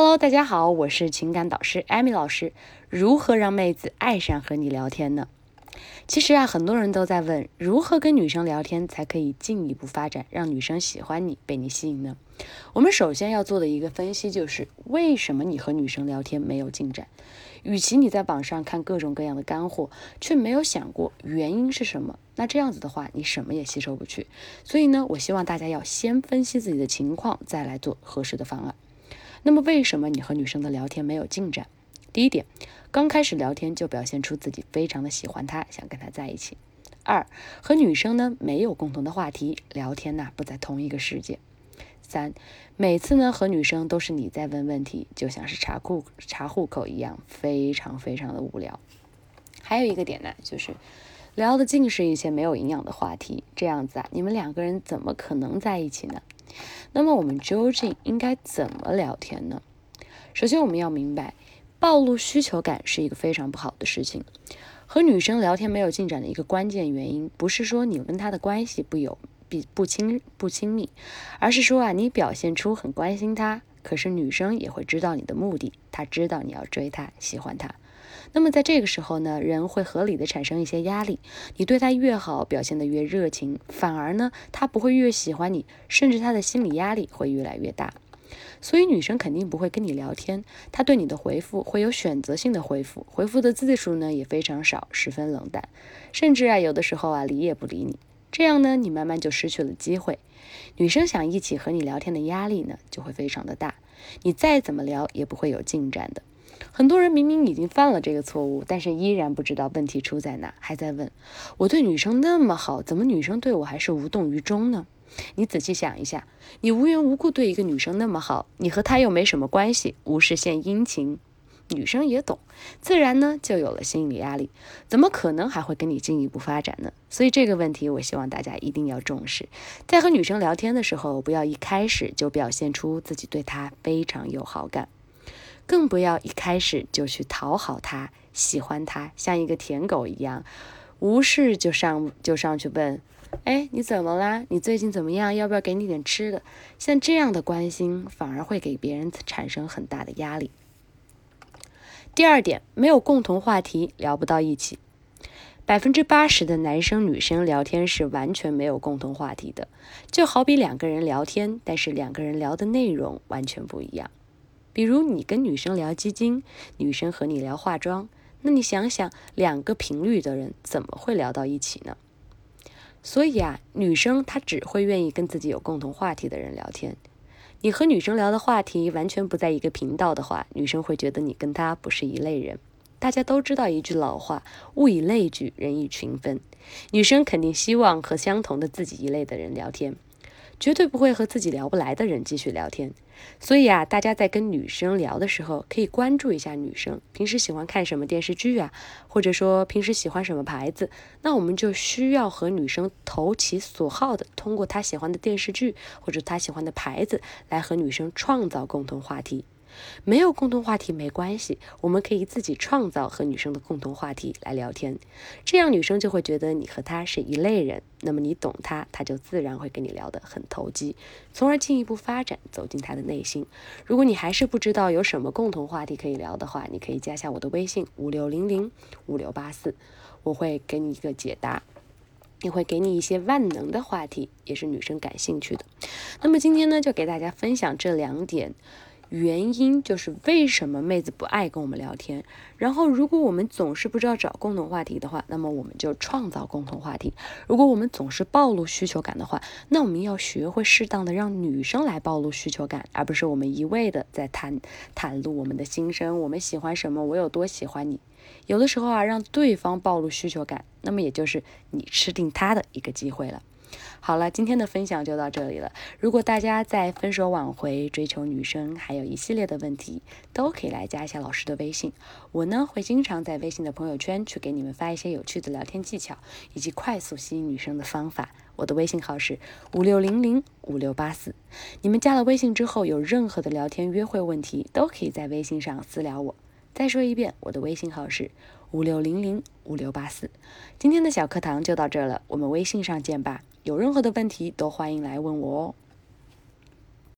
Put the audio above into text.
Hello，大家好，我是情感导师艾米老师。如何让妹子爱上和你聊天呢？其实啊，很多人都在问，如何跟女生聊天才可以进一步发展，让女生喜欢你，被你吸引呢？我们首先要做的一个分析就是，为什么你和女生聊天没有进展？与其你在网上看各种各样的干货，却没有想过原因是什么，那这样子的话，你什么也吸收不去。所以呢，我希望大家要先分析自己的情况，再来做合适的方案。那么为什么你和女生的聊天没有进展？第一点，刚开始聊天就表现出自己非常的喜欢她，想跟她在一起。二，和女生呢没有共同的话题，聊天呢不在同一个世界。三，每次呢和女生都是你在问问题，就像是查户查户口一样，非常非常的无聊。还有一个点呢，就是聊的尽是一些没有营养的话题，这样子啊，你们两个人怎么可能在一起呢？那么我们究竟应该怎么聊天呢？首先，我们要明白，暴露需求感是一个非常不好的事情。和女生聊天没有进展的一个关键原因，不是说你跟她的关系不有比不亲不亲密，而是说啊，你表现出很关心她，可是女生也会知道你的目的，她知道你要追她，喜欢她。那么在这个时候呢，人会合理的产生一些压力。你对他越好，表现得越热情，反而呢，他不会越喜欢你，甚至他的心理压力会越来越大。所以女生肯定不会跟你聊天，她对你的回复会有选择性的回复，回复的字数呢也非常少，十分冷淡，甚至啊有的时候啊理也不理你。这样呢，你慢慢就失去了机会。女生想一起和你聊天的压力呢就会非常的大，你再怎么聊也不会有进展的。很多人明明已经犯了这个错误，但是依然不知道问题出在哪，还在问：我对女生那么好，怎么女生对我还是无动于衷呢？你仔细想一下，你无缘无故对一个女生那么好，你和她又没什么关系，无事献殷勤，女生也懂，自然呢就有了心理压力，怎么可能还会跟你进一步发展呢？所以这个问题，我希望大家一定要重视，在和女生聊天的时候，不要一开始就表现出自己对她非常有好感。更不要一开始就去讨好他、喜欢他，像一个舔狗一样，无事就上就上去问：“哎，你怎么啦？你最近怎么样？要不要给你点吃的？”像这样的关心，反而会给别人产生很大的压力。第二点，没有共同话题，聊不到一起。百分之八十的男生女生聊天是完全没有共同话题的，就好比两个人聊天，但是两个人聊的内容完全不一样。比如你跟女生聊基金，女生和你聊化妆，那你想想，两个频率的人怎么会聊到一起呢？所以啊，女生她只会愿意跟自己有共同话题的人聊天。你和女生聊的话题完全不在一个频道的话，女生会觉得你跟她不是一类人。大家都知道一句老话：物以类聚，人以群分。女生肯定希望和相同的自己一类的人聊天。绝对不会和自己聊不来的人继续聊天，所以啊，大家在跟女生聊的时候，可以关注一下女生平时喜欢看什么电视剧啊，或者说平时喜欢什么牌子，那我们就需要和女生投其所好的，通过她喜欢的电视剧或者她喜欢的牌子，来和女生创造共同话题。没有共同话题没关系，我们可以自己创造和女生的共同话题来聊天，这样女生就会觉得你和她是一类人，那么你懂她，她就自然会跟你聊得很投机，从而进一步发展，走进她的内心。如果你还是不知道有什么共同话题可以聊的话，你可以加下我的微信五六零零五六八四，我会给你一个解答，也会给你一些万能的话题，也是女生感兴趣的。那么今天呢，就给大家分享这两点。原因就是为什么妹子不爱跟我们聊天？然后，如果我们总是不知道找共同话题的话，那么我们就创造共同话题。如果我们总是暴露需求感的话，那我们要学会适当的让女生来暴露需求感，而不是我们一味的在谈袒露我们的心声，我们喜欢什么，我有多喜欢你。有的时候啊，让对方暴露需求感，那么也就是你吃定他的一个机会了。好了，今天的分享就到这里了。如果大家在分手挽回、追求女生，还有一系列的问题，都可以来加一下老师的微信。我呢会经常在微信的朋友圈去给你们发一些有趣的聊天技巧，以及快速吸引女生的方法。我的微信号是五六零零五六八四。你们加了微信之后，有任何的聊天约会问题，都可以在微信上私聊我。再说一遍，我的微信号是五六零零五六八四。今天的小课堂就到这了，我们微信上见吧。有任何的问题都欢迎来问我哦。